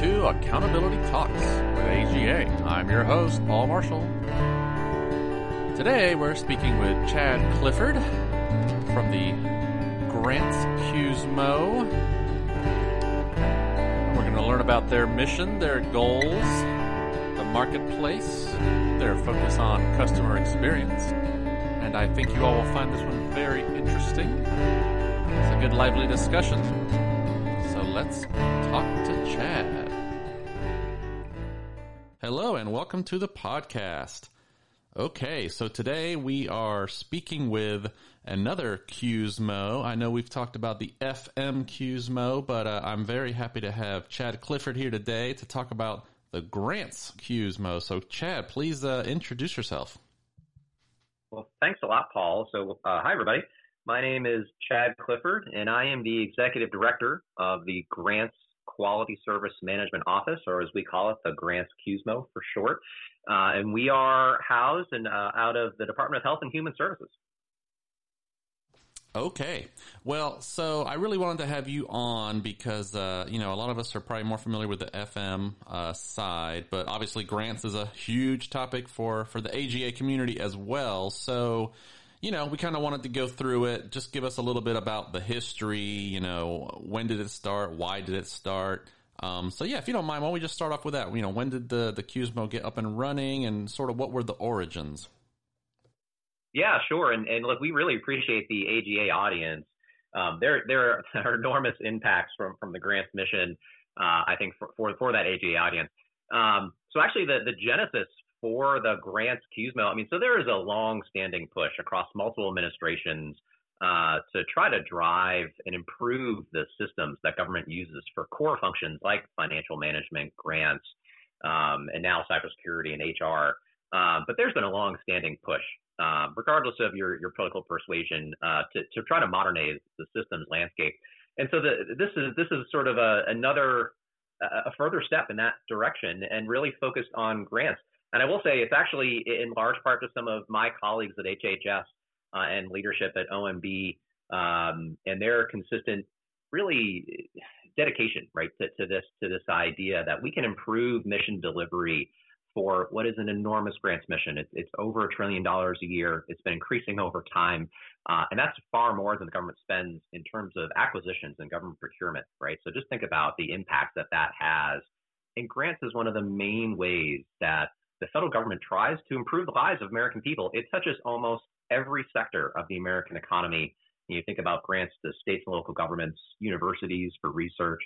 to Accountability Talks with AGA. I'm your host, Paul Marshall. Today we're speaking with Chad Clifford from the Grants QSMO. We're going to learn about their mission, their goals, the marketplace, their focus on customer experience. And I think you all will find this one very interesting. It's a good, lively discussion. So let's talk to Chad. Hello, and welcome to the podcast. Okay, so today we are speaking with another QSMO. I know we've talked about the FM QSMO, but uh, I'm very happy to have Chad Clifford here today to talk about the Grants QSMO. So, Chad, please uh, introduce yourself. Well, thanks a lot, Paul. So, uh, hi, everybody. My name is Chad Clifford, and I am the Executive Director of the Grants Quality Service Management Office, or as we call it, the Grants QSMO for short. Uh, and we are housed and uh, out of the Department of Health and Human Services. Okay. Well, so I really wanted to have you on because, uh, you know, a lot of us are probably more familiar with the FM uh, side, but obviously grants is a huge topic for, for the AGA community as well. So, you know, we kind of wanted to go through it, just give us a little bit about the history, you know, when did it start? Why did it start? Um, so yeah, if you don't mind, why don't we just start off with that? You know, when did the, the QSMO get up and running and sort of what were the origins? Yeah, sure. And, and look, we really appreciate the AGA audience. Um, there, there are enormous impacts from, from the grants mission, uh, I think, for, for, for, that AGA audience. Um, so actually, the, the genesis for the grants QSMO, I mean, so there is a long-standing push across multiple administrations uh, to try to drive and improve the systems that government uses for core functions like financial management, grants, um, and now cybersecurity and HR. Uh, but there's been a long-standing push um, regardless of your, your political persuasion, uh, to, to try to modernize the systems landscape. And so the, this is this is sort of a, another a further step in that direction, and really focused on grants. And I will say it's actually in large part to some of my colleagues at HHS uh, and leadership at OMB um, and their consistent, really dedication, right, to, to this to this idea that we can improve mission delivery for what is an enormous grants mission. It's, it's over a trillion dollars a year. It's been increasing over time. Uh, and that's far more than the government spends in terms of acquisitions and government procurement, right? So just think about the impact that that has. And grants is one of the main ways that the federal government tries to improve the lives of American people. It touches almost every sector of the American economy. You think about grants to states and local governments, universities for research,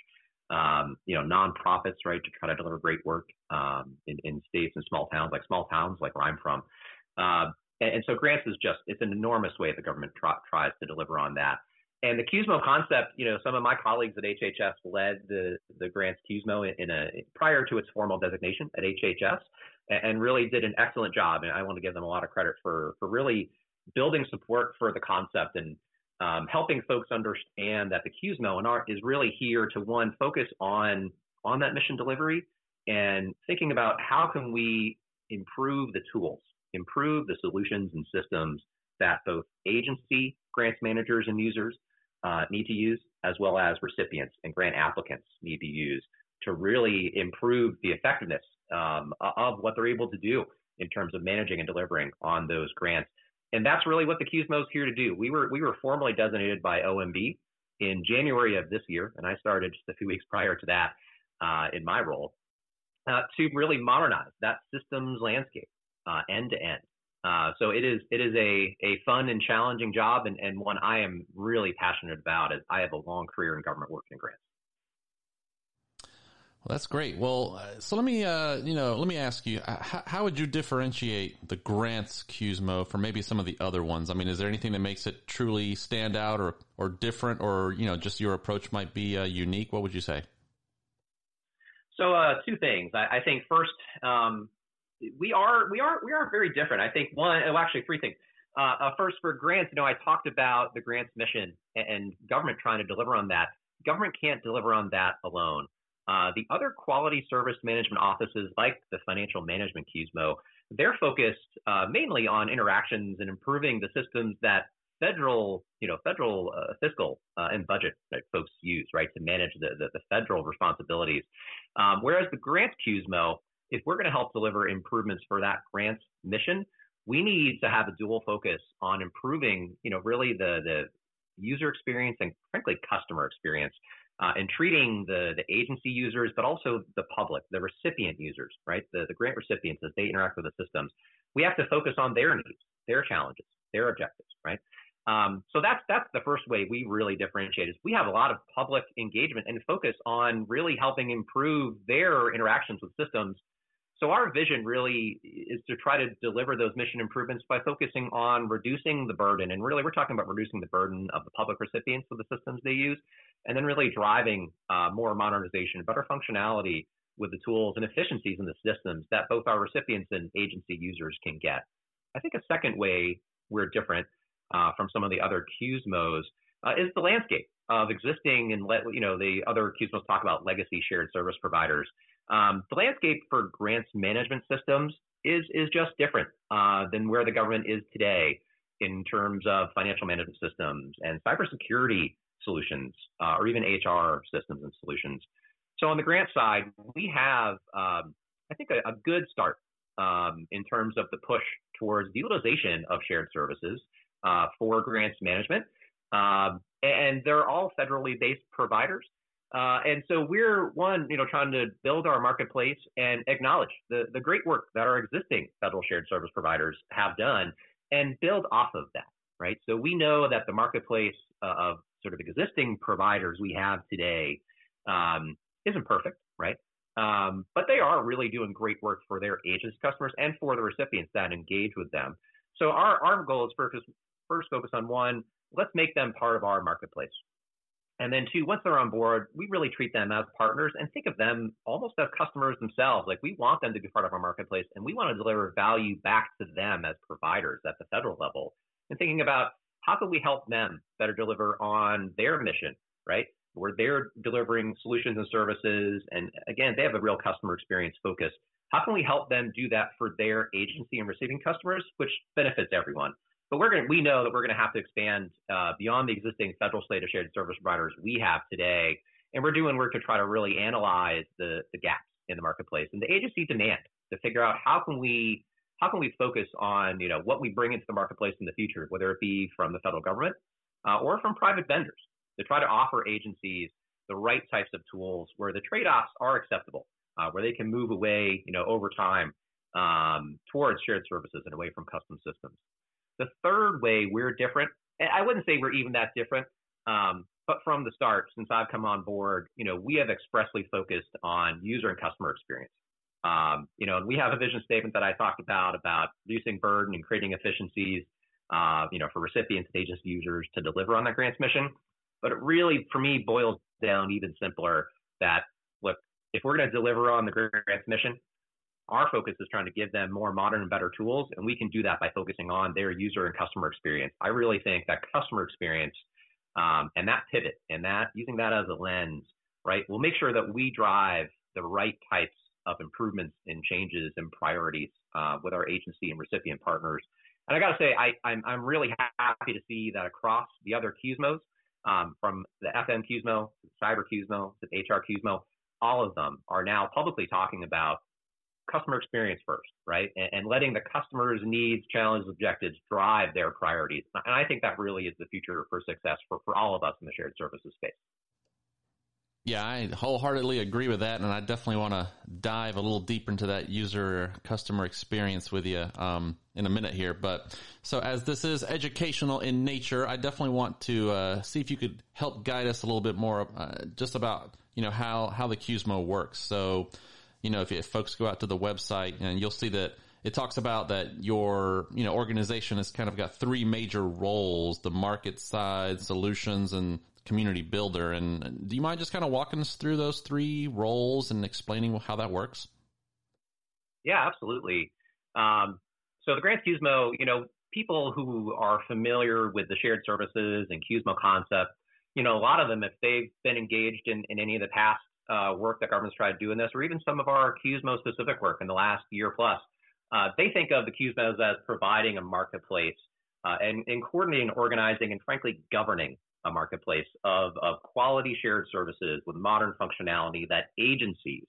um, you know, nonprofits, right, to try to deliver great work um, in, in states and small towns, like small towns like where I'm from. Uh, and, and, so grants is just, it's an enormous way the government tr- tries to deliver on that. And the QSMO concept, you know, some of my colleagues at HHS led the, the grants QSMO in a, prior to its formal designation at HHS and, really did an excellent job. And I want to give them a lot of credit for, for really building support for the concept and um, helping folks understand that the QSMO and art is really here to one focus on on that mission delivery and thinking about how can we improve the tools, improve the solutions and systems that both agency grants managers and users uh, need to use, as well as recipients and grant applicants need to use to really improve the effectiveness um, of what they're able to do in terms of managing and delivering on those grants and that's really what the QSMO is here to do. We were we were formally designated by OMB in January of this year, and I started just a few weeks prior to that uh, in my role uh, to really modernize that systems landscape uh, end to end. Uh, so it is it is a a fun and challenging job, and, and one I am really passionate about. As I have a long career in government work and grants. Well, that's great. Well, uh, so let me, uh, you know, let me ask you, uh, how, how, would you differentiate the grants QSMO from maybe some of the other ones? I mean, is there anything that makes it truly stand out or, or different or, you know, just your approach might be uh, unique? What would you say? So, uh, two things. I, I think first, um, we are, we are, we are very different. I think one, well, actually three things. Uh, first for grants, you know, I talked about the grants mission and, and government trying to deliver on that. Government can't deliver on that alone. Uh, the other quality service management offices, like the financial management QSMO, they're focused uh, mainly on interactions and improving the systems that federal, you know, federal uh, fiscal uh, and budget that folks use, right, to manage the, the, the federal responsibilities. Um, whereas the grants QSMO, if we're going to help deliver improvements for that grants mission, we need to have a dual focus on improving, you know, really the the user experience and frankly customer experience uh, and treating the, the agency users, but also the public, the recipient users, right? The, the grant recipients as they interact with the systems. We have to focus on their needs, their challenges, their objectives, right? Um, so that's that's the first way we really differentiate is we have a lot of public engagement and focus on really helping improve their interactions with systems so our vision really is to try to deliver those mission improvements by focusing on reducing the burden. And really, we're talking about reducing the burden of the public recipients of the systems they use, and then really driving uh, more modernization, better functionality with the tools and efficiencies in the systems that both our recipients and agency users can get. I think a second way we're different uh, from some of the other QSMOs uh, is the landscape of existing and let you know the other QSMOs talk about legacy shared service providers. Um, the landscape for grants management systems is is just different uh, than where the government is today in terms of financial management systems and cybersecurity solutions, uh, or even HR systems and solutions. So on the grant side, we have um, I think a, a good start um, in terms of the push towards the utilization of shared services uh, for grants management. Um, and they're all federally based providers. Uh, and so we're one, you know, trying to build our marketplace and acknowledge the, the great work that our existing federal shared service providers have done and build off of that, right? So we know that the marketplace uh, of sort of existing providers we have today um, isn't perfect, right? Um, but they are really doing great work for their agents, customers, and for the recipients that engage with them. So our, our goal is first, first focus on one, let's make them part of our marketplace. And then two, once they're on board, we really treat them as partners and think of them almost as customers themselves. Like we want them to be part of our marketplace and we want to deliver value back to them as providers at the federal level and thinking about how can we help them better deliver on their mission, right? Where they're delivering solutions and services. And again, they have a real customer experience focus. How can we help them do that for their agency and receiving customers, which benefits everyone? But we're going we know that we're going to have to expand uh, beyond the existing federal slate of shared service providers we have today. And we're doing work to try to really analyze the, the gaps in the marketplace and the agency demand to figure out how can we how can we focus on you know what we bring into the marketplace in the future, whether it be from the federal government uh, or from private vendors, to try to offer agencies the right types of tools where the trade-offs are acceptable, uh, where they can move away you know over time um, towards shared services and away from custom systems. The third way we're different, I wouldn't say we're even that different, um, but from the start, since I've come on board, you know, we have expressly focused on user and customer experience. Um, you know, and we have a vision statement that I talked about about reducing burden and creating efficiencies, uh, you know, for recipients and agency users to deliver on that grants mission. But it really, for me, boils down even simpler that look, if we're going to deliver on the grants mission, our focus is trying to give them more modern and better tools, and we can do that by focusing on their user and customer experience. I really think that customer experience um, and that pivot and that using that as a lens, right, will make sure that we drive the right types of improvements and changes and priorities uh, with our agency and recipient partners. And I got to say, I, I'm, I'm really happy to see that across the other QSMOs, um, from the FM the Cyber to the HR QSMO, all of them are now publicly talking about customer experience first, right? And, and, letting the customer's needs, challenges, objectives drive their priorities. And I think that really is the future for success for, for all of us in the shared services space. Yeah, I wholeheartedly agree with that, and I definitely want to dive a little deeper into that user customer experience with you um, in a minute here. But so, as this is educational in nature, I definitely want to uh, see if you could help guide us a little bit more, uh, just about you know how how the QSMO works. So, you know, if, if folks go out to the website and you'll see that it talks about that your, you know, organization has kind of got three major roles, the market side, solutions, and community builder. And do you mind just kind of walking us through those three roles and explaining how that works? Yeah, absolutely. Um, so the Grants QSMO, you know, people who are familiar with the shared services and QSMO concept, you know, a lot of them, if they've been engaged in, in any of the past uh, work that government's try to do in this, or even some of our QSMO specific work in the last year plus, uh, they think of the QSMOs as providing a marketplace uh, and, and coordinating, organizing, and frankly, governing a marketplace of, of quality shared services with modern functionality that agencies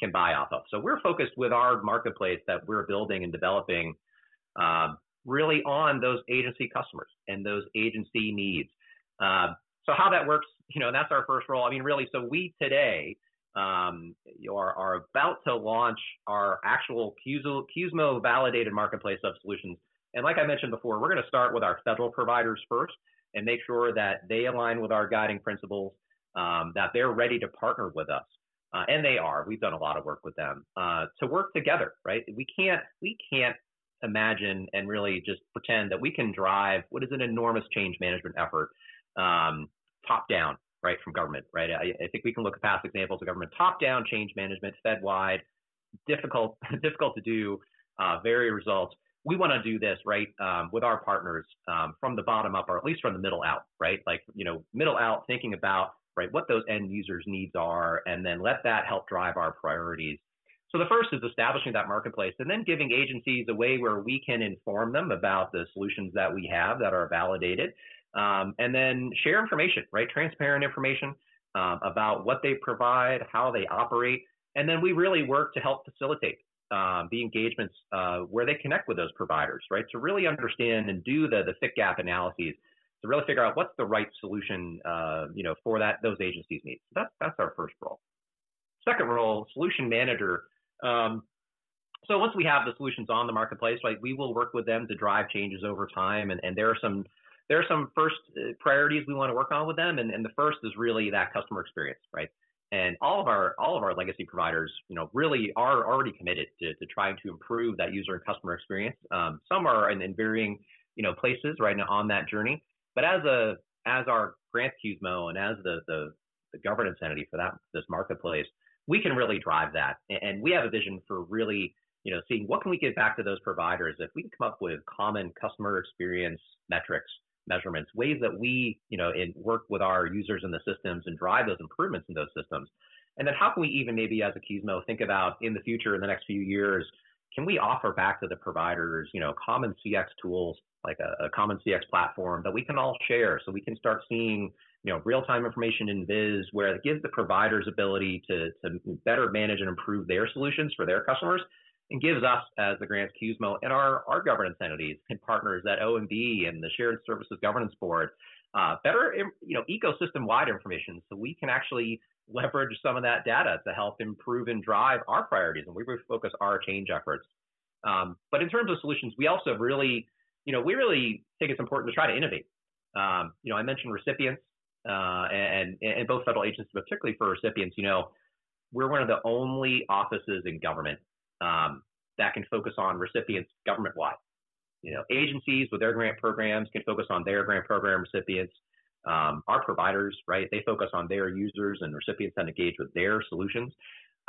can buy off of. So we're focused with our marketplace that we're building and developing um, really on those agency customers and those agency needs. Uh, so how that works, you know, that's our first role. I mean, really, so we today um, are, are about to launch our actual QSMO validated marketplace of solutions. And like I mentioned before, we're going to start with our federal providers first and make sure that they align with our guiding principles, um, that they're ready to partner with us. Uh, and they are. We've done a lot of work with them uh, to work together, right? We can't we can't imagine and really just pretend that we can drive what is an enormous change management effort um, top down, right, from government, right? I, I, think we can look at past examples of government top down change management, Fed wide, difficult difficult to do, uh, very results we want to do this right um, with our partners um, from the bottom up, or at least from the middle out, right? Like you know, middle out, thinking about right what those end users' needs are, and then let that help drive our priorities. So the first is establishing that marketplace, and then giving agencies a way where we can inform them about the solutions that we have that are validated, um, and then share information, right? Transparent information um, about what they provide, how they operate, and then we really work to help facilitate um, the engagements uh, where they connect with those providers, right? To really understand and do the the fit gap analyses to really figure out what's the right solution, uh, you know, for that those agencies' needs. So that's that's our first role. Second role, solution manager. Um, so once we have the solutions on the marketplace, like we will work with them to drive changes over time, and, and there are some there are some first uh, priorities we want to work on with them, and, and the first is really that customer experience, right? And all of our all of our legacy providers, you know, really are already committed to, to trying to improve that user and customer experience. Um, some are in, in, varying, you know, places right now on that journey. But as a as our grants QSMO and as the, the the governance entity for that this marketplace, we can really drive that. And we have a vision for really, you know, seeing what can we give back to those providers if we can come up with common customer experience metrics measurements, ways that we, you know, in, work with our users in the systems and drive those improvements in those systems. And then how can we even maybe as a QSMO think about in the future, in the next few years, can we offer back to the providers, you know, common CX tools like a, a common CX platform that we can all share so we can start seeing, you know, real-time information in Viz where it gives the providers ability to, to better manage and improve their solutions for their customers and gives us as the grants QSMO and our, our governance entities and partners at OMB and the Shared Services Governance Board uh, better you know ecosystem wide information so we can actually leverage some of that data to help improve and drive our priorities and we refocus our change efforts. Um, but in terms of solutions, we also really you know we really think it's important to try to innovate. Um, you know I mentioned recipients uh, and, and both federal agencies, particularly for recipients, you know we're one of the only offices in government um, that can focus on recipients government wide. You know, agencies with their grant programs can focus on their grant program recipients. Um, our providers, right, they focus on their users and recipients that engage with their solutions.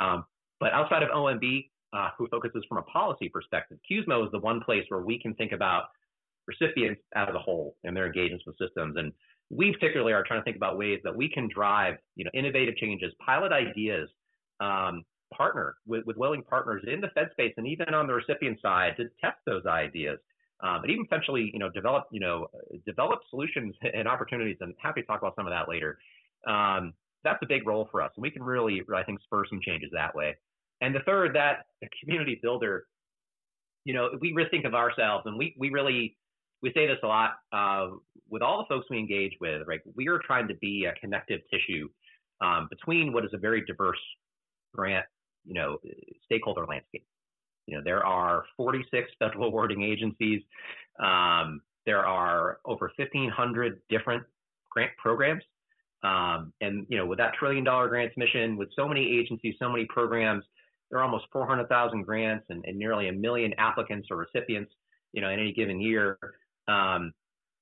Um, but outside of OMB, uh, who focuses from a policy perspective, QSMO is the one place where we can think about recipients as a whole and their engagements with systems. And we particularly are trying to think about ways that we can drive, you know, innovative changes, pilot ideas um, partner with, with willing partners in the Fed space and even on the recipient side to test those ideas. Um, and even potentially, you know, develop, you know, develop solutions and opportunities. And happy to talk about some of that later. Um, that's a big role for us, and we can really, I think, spur some changes that way. And the third, that community builder, you know, we really think of ourselves, and we we really we say this a lot uh, with all the folks we engage with. Right, we are trying to be a connective tissue um, between what is a very diverse grant you know, stakeholder landscape. You know, there are 46 federal awarding agencies. Um, there are over 1,500 different grant programs. Um, and, you know, with that trillion dollar grants mission, with so many agencies, so many programs, there are almost 400,000 grants and, and, nearly a million applicants or recipients, you know, in any given year. Um,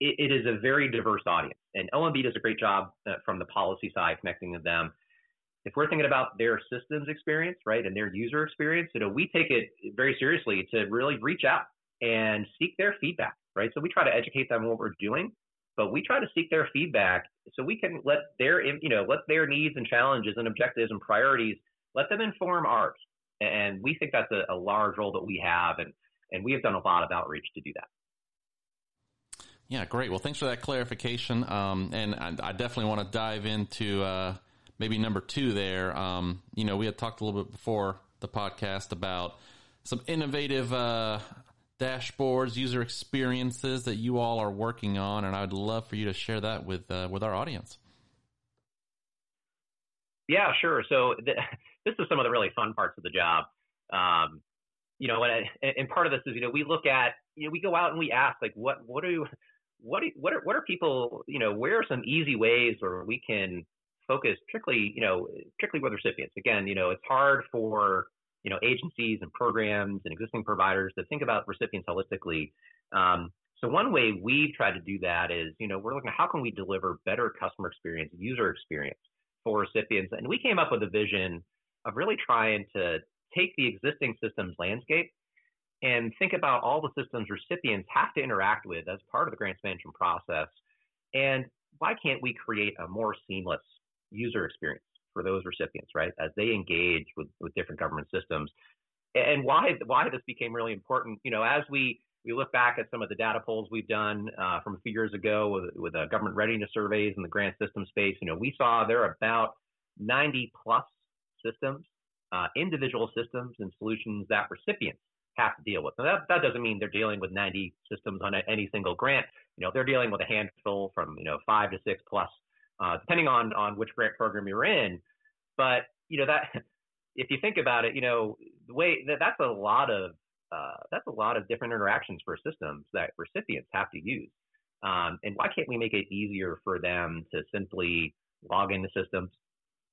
it, it is a very diverse audience. And OMB does a great job uh, from the policy side connecting with them if we're thinking about their systems experience, right, and their user experience, you know, we take it very seriously to really reach out and seek their feedback, right? So we try to educate them on what we're doing, but we try to seek their feedback so we can let their, you know, let their needs and challenges and objectives and priorities let them inform ours. And we think that's a, a large role that we have, and and we have done a lot of outreach to do that. Yeah, great. Well, thanks for that clarification. Um, and I, I, definitely want to dive into uh, maybe number two there. Um, you know, we had talked a little bit before the podcast about some innovative uh, dashboards, user experiences that you all are working on, and I would love for you to share that with uh, with our audience. Yeah, sure. So th- this is some of the really fun parts of the job. Um, you know, and, and part of this is, you know, we look at, you know, we go out and we ask, like, what, what do, what, what are, what are people, you know, where are some easy ways where we can focus, particularly, you know, particularly with recipients. Again, you know, it's hard for, you know, agencies and programs and existing providers to think about recipients holistically. Um, so one way we've tried to do that is, you know, we're looking at how can we deliver better customer experience, user experience for recipients, and we came up with a vision of really trying to take the existing systems landscape and think about all the systems recipients have to interact with as part of the grants management process. And why can't we create a more seamless user experience for those recipients, right, as they engage with, with different government systems? And why why this became really important, you know, as we we look back at some of the data polls we've done uh, from a few years ago with, with uh, government readiness surveys in the grant system space. You know, we saw there are about 90 plus systems uh, individual systems and solutions that recipients have to deal with. Now that, that doesn't mean they're dealing with 90 systems on a, any single grant. You know, they're dealing with a handful from, you know, five to six plus, uh, depending on, on which grant program you're in. But, you know, that, if you think about it, you know, the way that that's a lot of, uh, that's a lot of different interactions for systems that recipients have to use. Um, and why can't we make it easier for them to simply log into systems,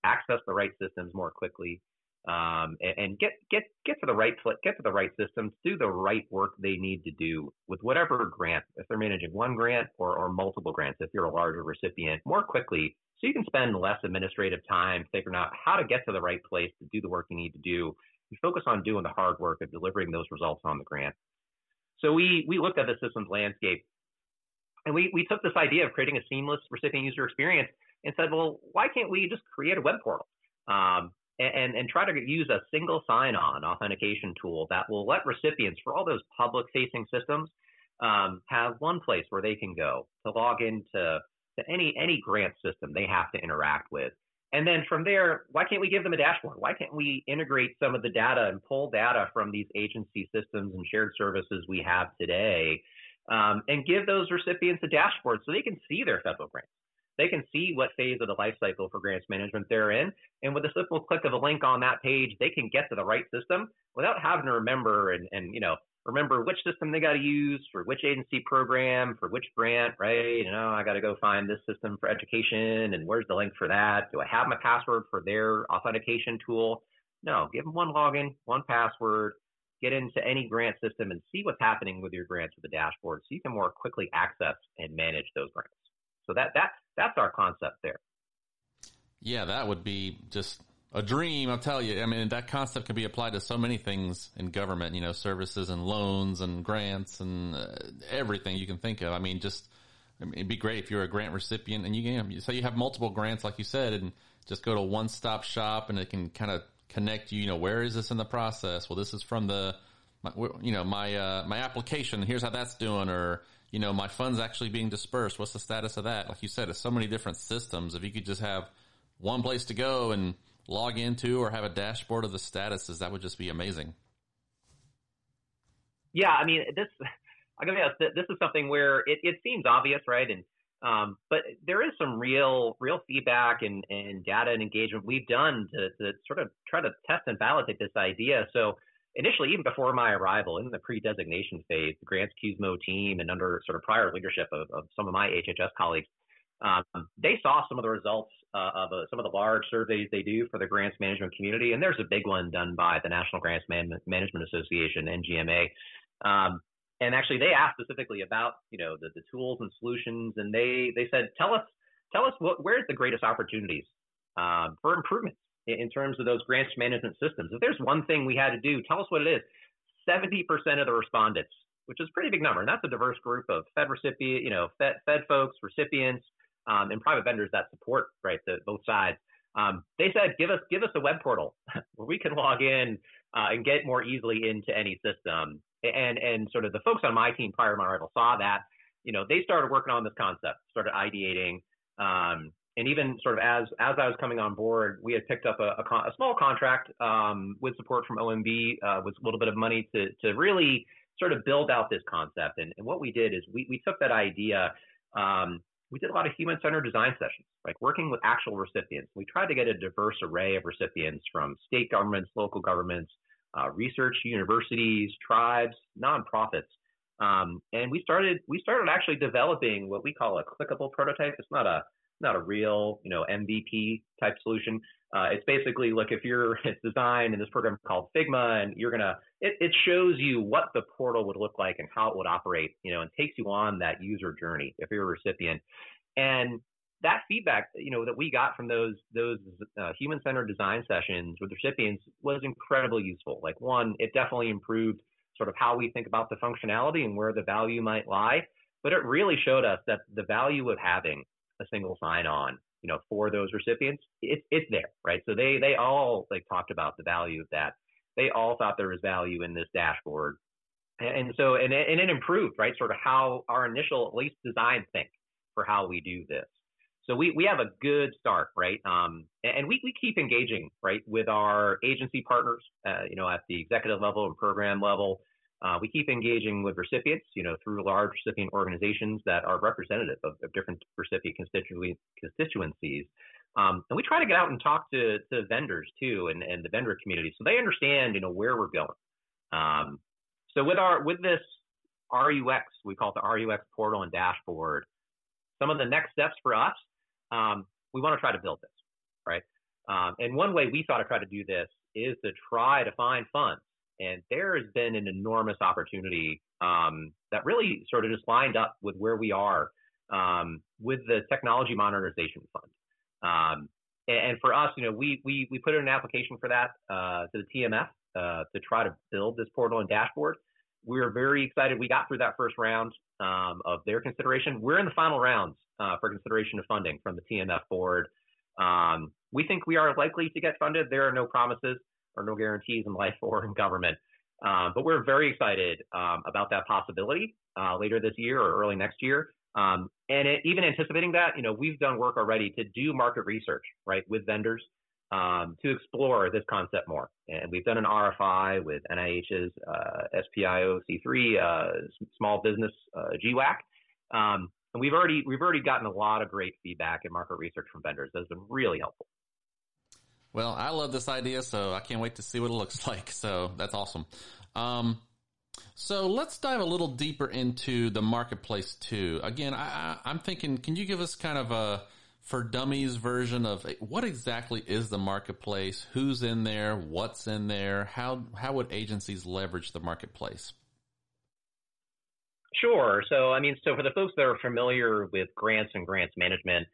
access the right systems more quickly, um, and, and, get get get to the right get to the right systems, do the right work they need to do with whatever grant, if they're managing one grant or, or multiple grants, if you're a larger recipient, more quickly, so you can spend less administrative time figuring out how to get to the right place to do the work you need to do. You focus on doing the hard work of delivering those results on the grant. So we we looked at the systems landscape, and we we took this idea of creating a seamless recipient user experience and said, well, why can't we just create a web portal? Um, and, and try to use a single sign-on authentication tool that will let recipients for all those public-facing systems um, have one place where they can go to log into to any any grant system they have to interact with. And then from there, why can't we give them a dashboard? Why can't we integrate some of the data and pull data from these agency systems and shared services we have today um, and give those recipients a dashboard so they can see their federal grants? They can see what phase of the life cycle for grants management they're in. And with a simple click of a link on that page, they can get to the right system without having to remember and, and you know, remember which system they got to use for which agency program, for which grant, right? You know, I got to go find this system for education and where's the link for that? Do I have my password for their authentication tool? No, give them one login, one password, get into any grant system and see what's happening with your grants with the dashboard so you can more quickly access and manage those grants. So that that that's our concept there. Yeah, that would be just a dream. I'll tell you. I mean, that concept can be applied to so many things in government. You know, services and loans and grants and uh, everything you can think of. I mean, just I mean, it'd be great if you're a grant recipient and you can say you have multiple grants, like you said, and just go to one stop shop and it can kind of connect you. You know, where is this in the process? Well, this is from the, my, you know, my uh, my application. Here's how that's doing, or you know, my funds actually being dispersed. What's the status of that? Like you said, it's so many different systems. If you could just have one place to go and log into or have a dashboard of the statuses, that would just be amazing. Yeah, I mean, this, I gotta be honest, this is something where it, it seems obvious, right? And, um, but there is some real, real feedback and, and data and engagement we've done to, to sort of try to test and validate this idea. So, initially, even before my arrival in the pre-designation phase, the Grants QSMO team and under sort of prior leadership of, of some of my HHS colleagues, um, they saw some of the results uh, of uh, some of the large surveys they do for the grants management community, and there's a big one done by the National Grants Man- Management Association (NGMA). Um, and actually, they asked specifically about you know the, the tools and solutions, and they they said, tell us tell us what where's the greatest opportunities uh, for improvements in terms of those grants management systems. If there's one thing we had to do, tell us what it is. 70% of the respondents, which is a pretty big number, and that's a diverse group of Fed recipient, you know, Fed, Fed folks, recipients, um, and private vendors that support right the, both sides. Um, they said, give us give us a web portal where we can log in uh, and get more easily into any system. And and sort of the folks on my team prior to my arrival saw that you know, they started working on this concept, started ideating. Um, and even sort of as as I was coming on board, we had picked up a, a, con- a small contract um, with support from OMB uh, with a little bit of money to to really sort of build out this concept. And, and what we did is we we took that idea. Um, we did a lot of human-centered design sessions, like working with actual recipients. We tried to get a diverse array of recipients from state governments, local governments, uh, research universities, tribes, nonprofits. Um, and we started we started actually developing what we call a clickable prototype. It's not a not a real you know MVP type solution. Uh, it's basically look if you're it's designed in this program called Figma, and you're gonna it, it shows you what the portal would look like and how it would operate, you know, and takes you on that user journey if you're a recipient. And that feedback, you know, that we got from those those uh, human-centered design sessions with recipients was incredibly useful. Like one, it definitely improved sort of how we think about the functionality and where the value might lie. But it really showed us that the value of having a single sign-on, you know, for those recipients, it's it's there, right? So they they all like talked about the value of that. They all thought there was value in this dashboard, and, and so and it, and it improved, right? Sort of how our initial at least design think for how we do this. So we, we have a good start, right? Um, and we, we keep engaging, right, with our agency partners, uh, you know, at the executive level and program level. Uh, we keep engaging with recipients, you know, through large recipient organizations that are representative of, of different recipient constituencies. Um, and we try to get out and talk to, to vendors too, and, and the vendor community, so they understand, you know, where we're going. Um, so with our with this RUX, we call it the RUX portal and dashboard. Some of the next steps for us um, we want to try to build this, right? Um, and one way we thought to try to do this is to try to find funds. And there has been an enormous opportunity um, that really sort of just lined up with where we are um, with the Technology Modernization Fund. Um, and, and, for us, you know, we we we put in an application for that uh, to the TMF uh, to try to build this portal and dashboard. We were very excited. We got through that first round um, of their consideration. We're in the final rounds uh, for consideration of funding from the TMF board. Um, we think we are likely to get funded. There are no promises or no guarantees in life or in government. Um, but we're very excited um, about that possibility uh, later this year or early next year. Um, and it, even anticipating that, you know, we've done work already to do market research, right, with vendors um, to explore this concept more. And we've done an RFI with NIH's uh, SPIO C3 uh, Small Business uh, GWAC. Um, and we've already we've already gotten a lot of great feedback and market research from vendors. That's been really helpful. Well, I love this idea, so I can't wait to see what it looks like. So that's awesome. Um, so let's dive a little deeper into the marketplace too. Again, I, am thinking, can you give us kind of a for dummies version of what exactly is the marketplace? Who's in there? What's in there? How how would agencies leverage the marketplace? Sure. So, I mean, so for the folks that are familiar with grants and grants management,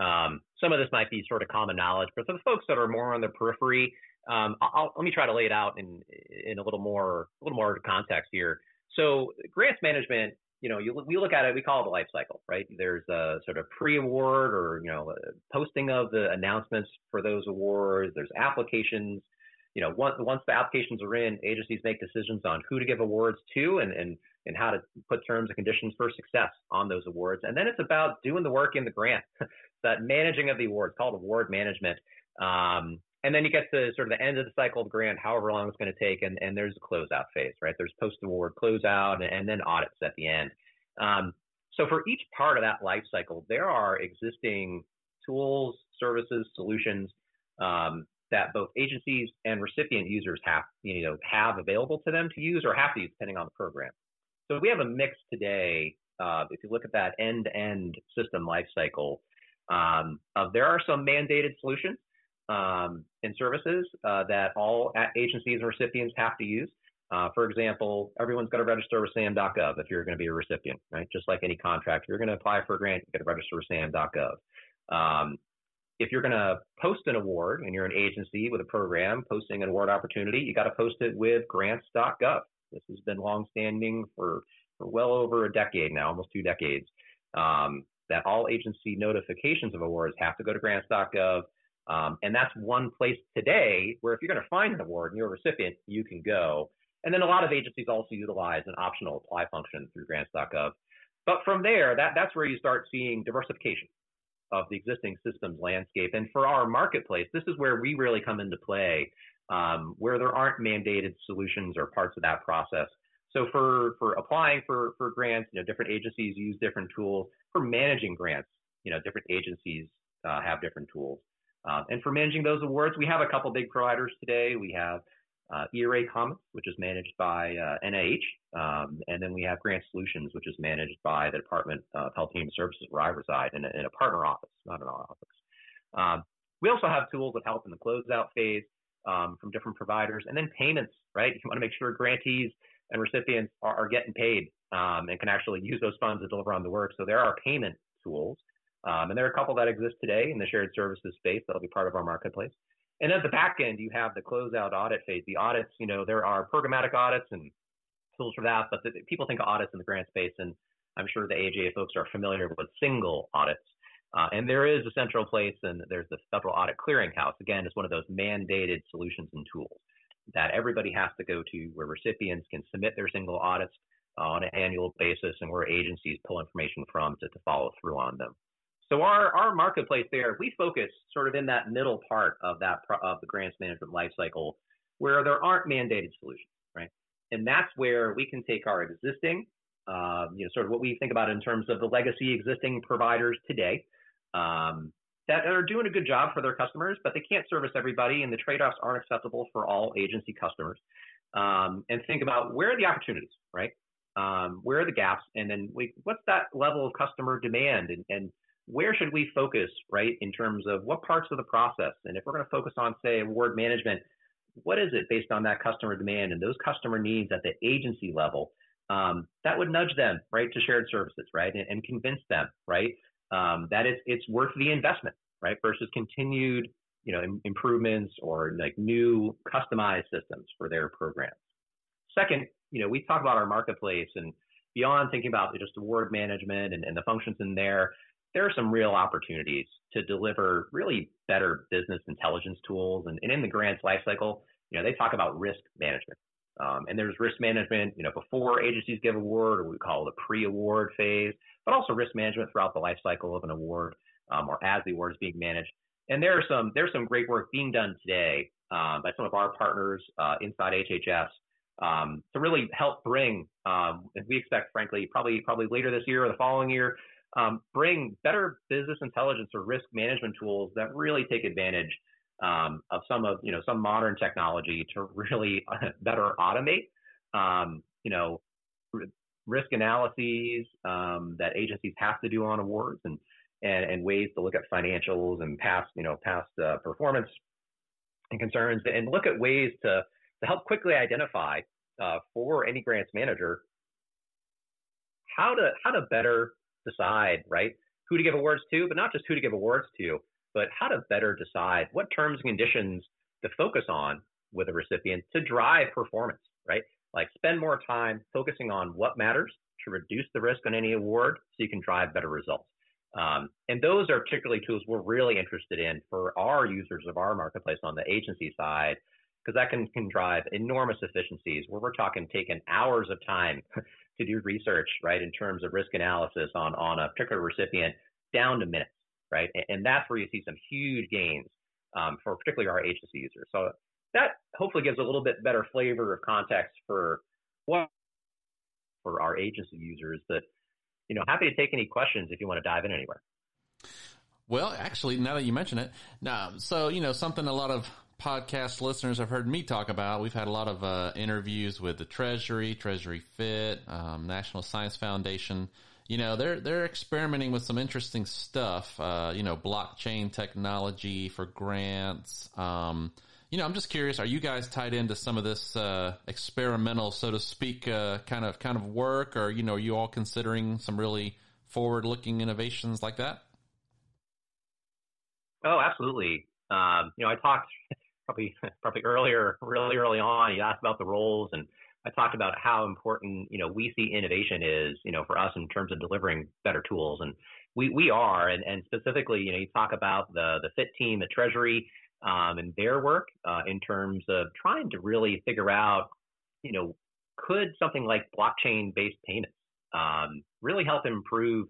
um, some of this might be sort of common knowledge, but for the folks that are more on the periphery, um, let me try to lay it out in in a little more a little more context here. So, grants management, you know, you, we look at it, we call it the life cycle, right? There's a sort of pre-award or you know, posting of the announcements for those awards. There's applications. You know, once once the applications are in, agencies make decisions on who to give awards to and and and how to put terms and conditions for success on those awards. And then it's about doing the work in the grant, that managing of the awards called award management. Um, and then you get to sort of the end of the cycle of the grant, however long it's going to take, and, and there's a closeout phase, right? There's post-award closeout and, and then audits at the end. Um, so for each part of that life cycle, there are existing tools, services, solutions um, that both agencies and recipient users have, you know, have available to them to use or have to use depending on the program. So we have a mix today. Uh, if you look at that end-to-end system lifecycle, um, uh, there are some mandated solutions um, and services uh, that all agencies and recipients have to use. Uh, for example, everyone's got to register with SAM.gov if you're going to be a recipient, right? Just like any contract, If you're going to apply for a grant, you got to register with SAM.gov. Um, if you're going to post an award and you're an agency with a program posting an award opportunity, you got to post it with grants.gov. This has been longstanding for, for well over a decade now, almost two decades. Um, that all agency notifications of awards have to go to grants.gov. Um, and that's one place today where if you're going to find an award and you're a recipient, you can go. And then a lot of agencies also utilize an optional apply function through grants.gov. But from there, that, that's where you start seeing diversification of the existing systems landscape. And for our marketplace, this is where we really come into play, um, where there aren't mandated solutions or parts of that process. So for, for applying for, for grants, you know, different agencies use different tools. For managing grants, you know, different agencies uh, have different tools. Um, and for managing those awards, we have a couple big providers today. We have uh, ERA Commons, which is managed by uh, NIH, um, and then we have Grant Solutions, which is managed by the Department of Health and Human Services, where I reside, in a, in a partner office, not an office. Um, we also have tools that help in the closeout phase um, from different providers, and then payments. Right, you want to make sure grantees and recipients are, are getting paid um, and can actually use those funds to deliver on the work. So there are payment tools, um, and there are a couple that exist today in the shared services space that'll be part of our marketplace. And then at the back end, you have the closeout audit phase. The audits, you know, there are programmatic audits and tools for that, but the, people think of audits in the grant space, and I'm sure the AGA folks are familiar with single audits. Uh, and there is a central place, and there's the Federal Audit Clearinghouse. Again, it's one of those mandated solutions and tools that everybody has to go to, where recipients can submit their single audits on an annual basis, and where agencies pull information from to, to follow through on them. So our, our marketplace there, we focus sort of in that middle part of that of the grants management lifecycle where there aren't mandated solutions, right? And that's where we can take our existing, uh, you know, sort of what we think about in terms of the legacy existing providers today um, that are doing a good job for their customers, but they can't service everybody, and the trade-offs aren't acceptable for all agency customers. Um, and think about where are the opportunities, right? Um, where are the gaps, and then we, what's that level of customer demand, and, and where should we focus, right, in terms of what parts of the process? And if we're going to focus on, say, award management, what is it based on that customer demand and those customer needs at the agency level? Um, that would nudge them, right, to shared services, right, and, and convince them, right, um, that it's, it's worth the investment, right, versus continued, you know, Im- improvements or like new customized systems for their programs. Second, you know, we talk about our marketplace and beyond thinking about just award management and, and the functions in there, there are some real opportunities to deliver really better business intelligence tools. And, and in the grants lifecycle, you know, they talk about risk management. Um, and there's risk management, you know, before agencies give award, or we call the pre-award phase, but also risk management throughout the life cycle of an award, um, or as the award is being managed. And there are some there's some great work being done today um, by some of our partners uh, inside HHS um, to really help bring, um, we expect, frankly, probably probably later this year or the following year, um, bring better business intelligence or risk management tools that really take advantage um, of some of you know some modern technology to really better automate um, you know risk analyses um, that agencies have to do on awards and, and and ways to look at financials and past you know past uh, performance and concerns and look at ways to to help quickly identify uh, for any grants manager how to how to better decide, right, who to give awards to, but not just who to give awards to, but how to better decide what terms and conditions to focus on with a recipient to drive performance, right? Like spend more time focusing on what matters to reduce the risk on any award so you can drive better results. Um, and those are particularly tools we're really interested in for our users of our marketplace on the agency side, because that can, can drive enormous efficiencies where we're talking taking hours of time to do research, right, in terms of risk analysis on, on a particular recipient down to minutes, right? And, and that's where you see some huge gains um, for particularly our agency users. So that hopefully gives a little bit better flavor of context for what for our agency users. But you know, happy to take any questions if you want to dive in anywhere. Well, actually, now that you mention it, now, so you know, something a lot of podcast listeners have heard me talk about. We've had a lot of uh, interviews with the Treasury, Treasury Fit, um, National Science Foundation. You know, they're they're experimenting with some interesting stuff. Uh, you know, blockchain technology for grants. Um, you know, I'm just curious. Are you guys tied into some of this uh, experimental, so to speak, uh, kind of kind of work, or you know, are you all considering some really forward-looking innovations like that? Oh, absolutely. Um, you know, I talked probably probably earlier, really early on, you asked about the roles, and I talked about how important you know we see innovation is you know for us in terms of delivering better tools, and we we are, and and specifically, you know, you talk about the the Fit team, the Treasury, um, and their work uh, in terms of trying to really figure out, you know, could something like blockchain based payments um, really help improve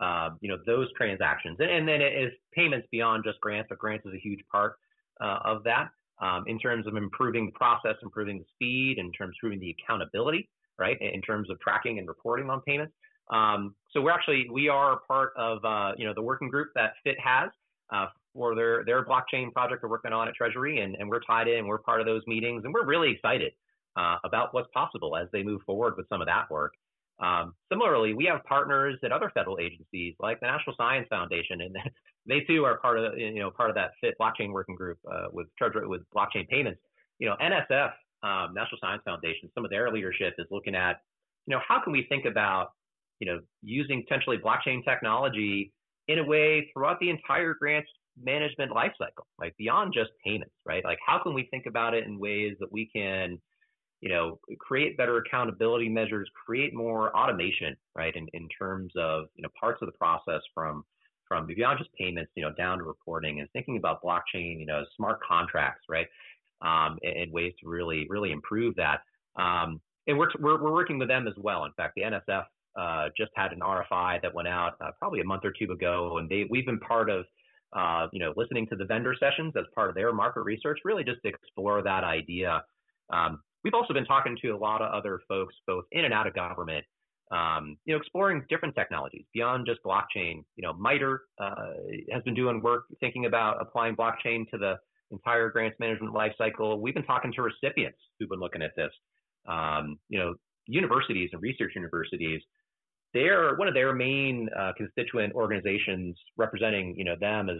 uh, you know those transactions. And, and then it is payments beyond just grants, but grants is a huge part uh, of that um, in terms of improving the process, improving the speed, in terms of improving the accountability, right? In terms of tracking and reporting on payments. Um, so we're actually we are a part of uh, you know the working group that Fit has uh, for their their blockchain project they're working on at Treasury, and, and we're tied in. We're part of those meetings, and we're really excited uh, about what's possible as they move forward with some of that work. Um, similarly, we have partners at other federal agencies like the National Science Foundation, and they too are part of you know part of that Fit blockchain working group uh, with Treasury with blockchain payments. You know, NSF, um, National Science Foundation, some of their leadership is looking at you know how can we think about you know using potentially blockchain technology in a way throughout the entire grants management lifecycle, like beyond just payments, right? Like how can we think about it in ways that we can you know, create better accountability measures, create more automation, right? In, in terms of, you know, parts of the process from, from beyond just payments, you know, down to reporting and thinking about blockchain, you know, smart contracts, right? Um, and, and, ways to really, really improve that. Um, and we're, we're, we're, working with them as well. In fact, the NSF uh, just had an RFI that went out uh, probably a month or two ago, and they, we've been part of, uh, you know, listening to the vendor sessions as part of their market research, really just to explore that idea. Um, We've also been talking to a lot of other folks, both in and out of government, um, you know, exploring different technologies beyond just blockchain. You know, MITRE uh, has been doing work thinking about applying blockchain to the entire grants management lifecycle. We've been talking to recipients who've been looking at this. Um, you know, universities and research universities, they're one of their main uh, constituent organizations representing, you know, them as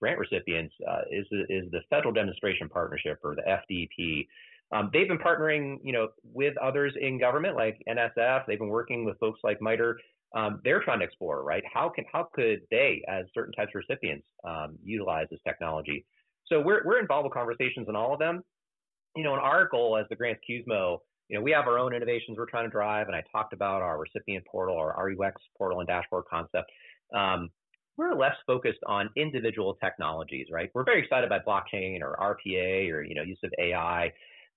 grant recipients uh, is is the Federal Demonstration Partnership or the FDP. Um, they've been partnering, you know, with others in government like NSF. They've been working with folks like MITRE. Um, they're trying to explore, right? How can how could they, as certain types of recipients, um, utilize this technology? So we're we're involved with conversations in all of them. You know, and our goal as the Grants QSMO, you know, we have our own innovations we're trying to drive, and I talked about our recipient portal, our RUX portal and dashboard concept. Um, we're less focused on individual technologies, right? We're very excited about blockchain or RPA or you know use of AI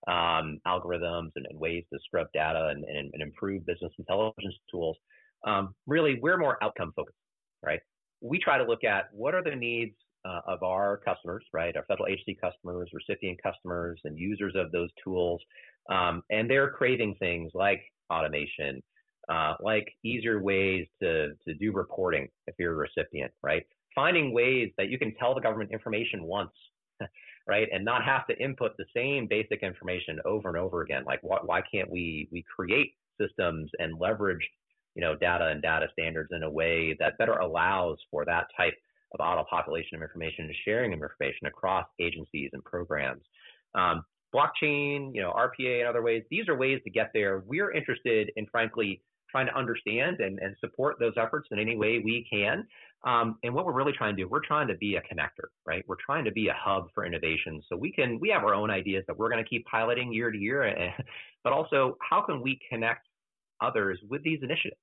um, algorithms and, and, ways to scrub data and, and, and improve business intelligence tools. Um, really, we're more outcome focused, right? We try to look at what are the needs uh, of our customers, right? Our federal agency customers, recipient customers, and users of those tools. Um, and they're craving things like automation, uh, like easier ways to, to do reporting if you're a recipient, right? Finding ways that you can tell the government information once right? And not have to input the same basic information over and over again. Like, why, why can't we we create systems and leverage, you know, data and data standards in a way that better allows for that type of auto population of information and sharing of information across agencies and programs. Um, blockchain, you know, RPA and other ways. These are ways to get there. We're interested in, frankly, trying to understand and, and support those efforts in any way we can. Um, and what we're really trying to do, we're trying to be a connector, right? We're trying to be a hub for innovation. So we can, we have our own ideas that we're going to keep piloting year to year, eh, but also how can we connect others with these initiatives,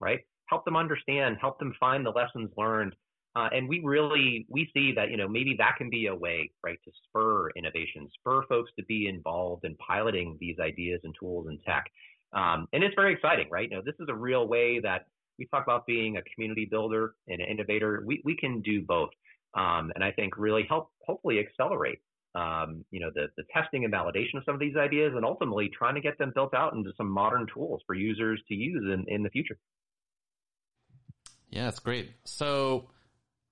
right? Help them understand, help them find the lessons learned. Uh, and we really, we see that, you know, maybe that can be a way, right, to spur innovation, spur folks to be involved in piloting these ideas and tools and tech. Um, and it's very exciting, right? You know, this is a real way that we talk about being a community builder and an innovator. We, we can do both. Um, and I think really help, hopefully accelerate, um, you know, the, the testing and validation of some of these ideas and ultimately trying to get them built out into some modern tools for users to use in, in the future. Yeah, that's great. So,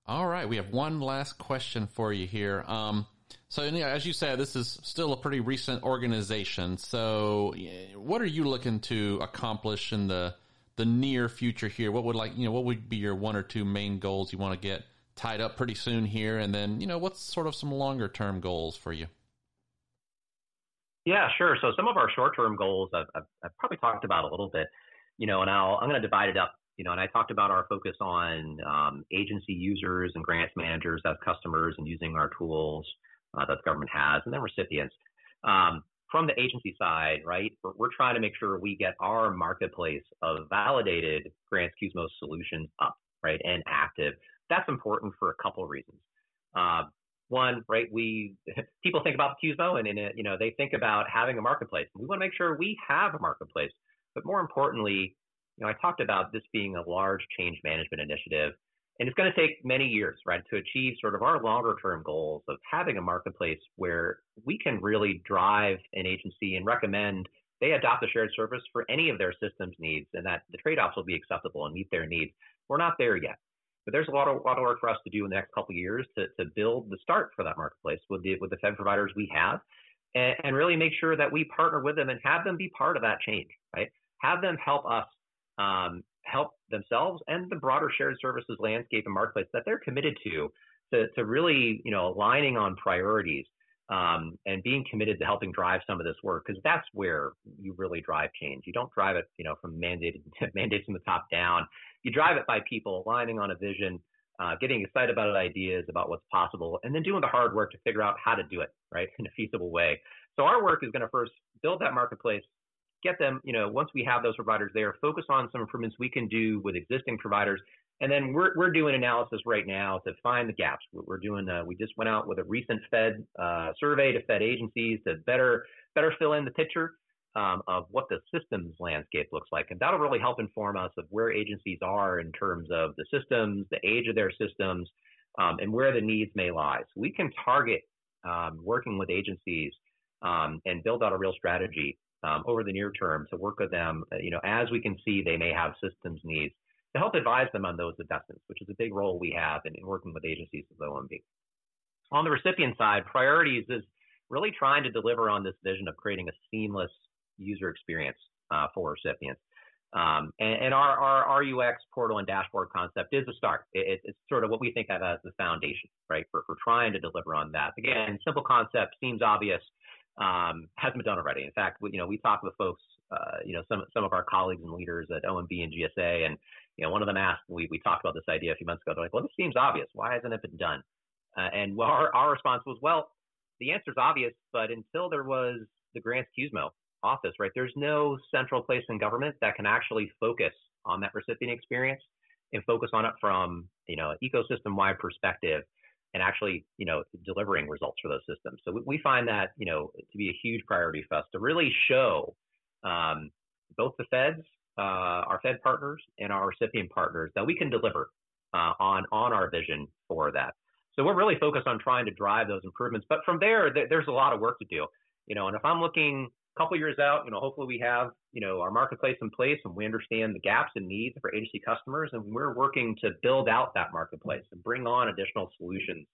all right, we have one last question for you here. Um, so, as you said, this is still a pretty recent organization. So, what are you looking to accomplish in the the near future here? What would like you know what would be your one or two main goals you want to get tied up pretty soon here, and then you know what's sort of some longer term goals for you? Yeah, sure. So some of our short term goals I've, I've, I've, probably talked about a little bit, you know, and I'll I'm going to divide it up. You know, and I talked about our focus on um, agency users and grants managers as customers and using our tools uh, that the government has, and then recipients. Um, from the agency side, right, we're, trying to make sure we get our marketplace of validated grants QSMO solutions up, right, and active. That's important for a couple of reasons. Uh, one, right, we people think about QSMO and it, you know, they think about having a marketplace. We want to make sure we have a marketplace, but more importantly, you know, I talked about this being a large change management initiative, and it's going to take many years, right, to achieve sort of our longer term goals of having a marketplace where we can really drive an agency and recommend they adopt a shared service for any of their systems needs and that the trade offs will be acceptable and meet their needs. We're not there yet. But there's a lot of, lot of work for us to do in the next couple of years to, to build the start for that marketplace with the, with the Fed providers we have and, and really make sure that we partner with them and have them be part of that change, right? Have them help us um, help themselves and the broader shared services landscape and marketplace that they're committed to, to, to really, you know, aligning on priorities um, and being committed to helping drive some of this work because that's where you really drive change. You don't drive it, you know, from mandated mandates from the top down. You drive it by people aligning on a vision, uh, getting excited about ideas about what's possible, and then doing the hard work to figure out how to do it right in a feasible way. So our work is going to first build that marketplace, get them, you know, once we have those providers there, focus on some improvements we can do with existing providers. And then we're, we're doing analysis right now to find the gaps. We're doing, uh, we just went out with a recent Fed uh, survey to Fed agencies to better, better fill in the picture um, of what the systems landscape looks like. And that'll really help inform us of where agencies are in terms of the systems, the age of their systems, um, and where the needs may lie. So we can target um, working with agencies um, and build out a real strategy um, over the near term to work with them, uh, you know, as we can see they may have systems needs to help advise them on those investments, which is a big role we have in, in working with agencies with OMB. On the recipient side, priorities is really trying to deliver on this vision of creating a seamless user experience uh, for recipients. Um, and, and our, our RUX portal and dashboard concept is a start. It, it's sort of what we think of as the foundation, right, for, for trying to deliver on that. Again, simple concept seems obvious, um, hasn't been done already. In fact, we, you know, we talked with folks, uh, you know, some some of our colleagues and leaders at OMB and GSA, and you know, one of them asked, we we talked about this idea a few months ago. They're like, well, this seems obvious. Why hasn't it been done? Uh, and our our response was, well, the answer is obvious, but until there was the Grants QSMO office, right, there's no central place in government that can actually focus on that recipient experience and focus on it from you know an ecosystem wide perspective and actually, you know, delivering results for those systems. So we, find that, you know, to be a huge priority for us to really show um, both the feds, uh, our Fed partners, and our recipient partners that we can deliver uh, on on our vision for that. So we're really focused on trying to drive those improvements. But from there, th- there's a lot of work to do. You know, and if I'm looking couple years out, you know, hopefully we have, you know, our marketplace in place and we understand the gaps and needs for agency customers, and we're working to build out that marketplace and bring on additional solutions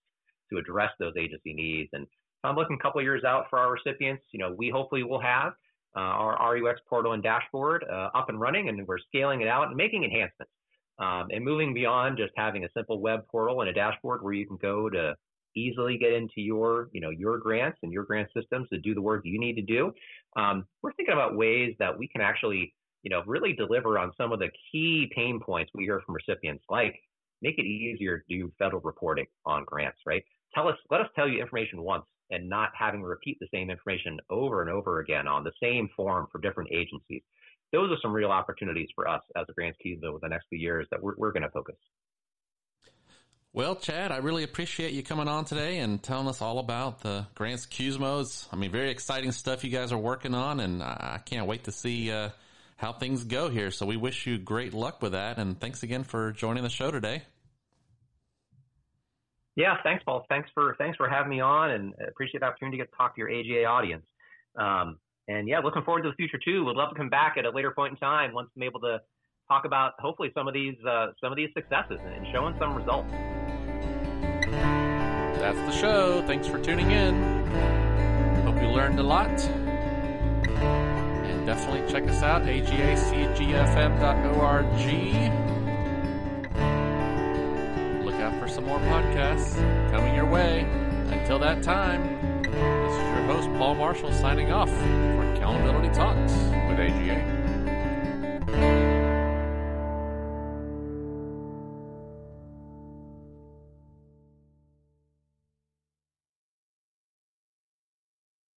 to address those agency needs. And I'm looking a couple years out for our recipients, you know, we hopefully will have uh, our RUX portal and dashboard uh, up and running, and we're scaling it out and making enhancements. Um, and moving beyond just having a simple web portal and a dashboard where you can go to easily get into your, you know, your grants and your grant systems to do the work you need to do. Um, we're thinking about ways that we can actually, you know, really deliver on some of the key pain points we hear from recipients, like make it easier to do federal reporting on grants, right? Tell us, let us tell you information once and not having to repeat the same information over and over again on the same form for different agencies. Those are some real opportunities for us as a grants team over the next few years that we're, we're going to focus. Well, Chad, I really appreciate you coming on today and telling us all about the Grants QSMOs. I mean, very exciting stuff you guys are working on, and I can't wait to see uh, how things go here. So we wish you great luck with that, and thanks again for joining the show today. Yeah, thanks, Paul. Thanks for thanks for having me on, and appreciate the opportunity to get to talk to your AGA audience. Um, and yeah, looking forward to the future too. Would love to come back at a later point in time once I'm able to talk about hopefully some of these uh, some of these successes and showing some results. That's the show. Thanks for tuning in. Hope you learned a lot. And definitely check us out, agacgfm.org. Look out for some more podcasts coming your way. Until that time, this is your host, Paul Marshall, signing off for Accountability Talks with AGA.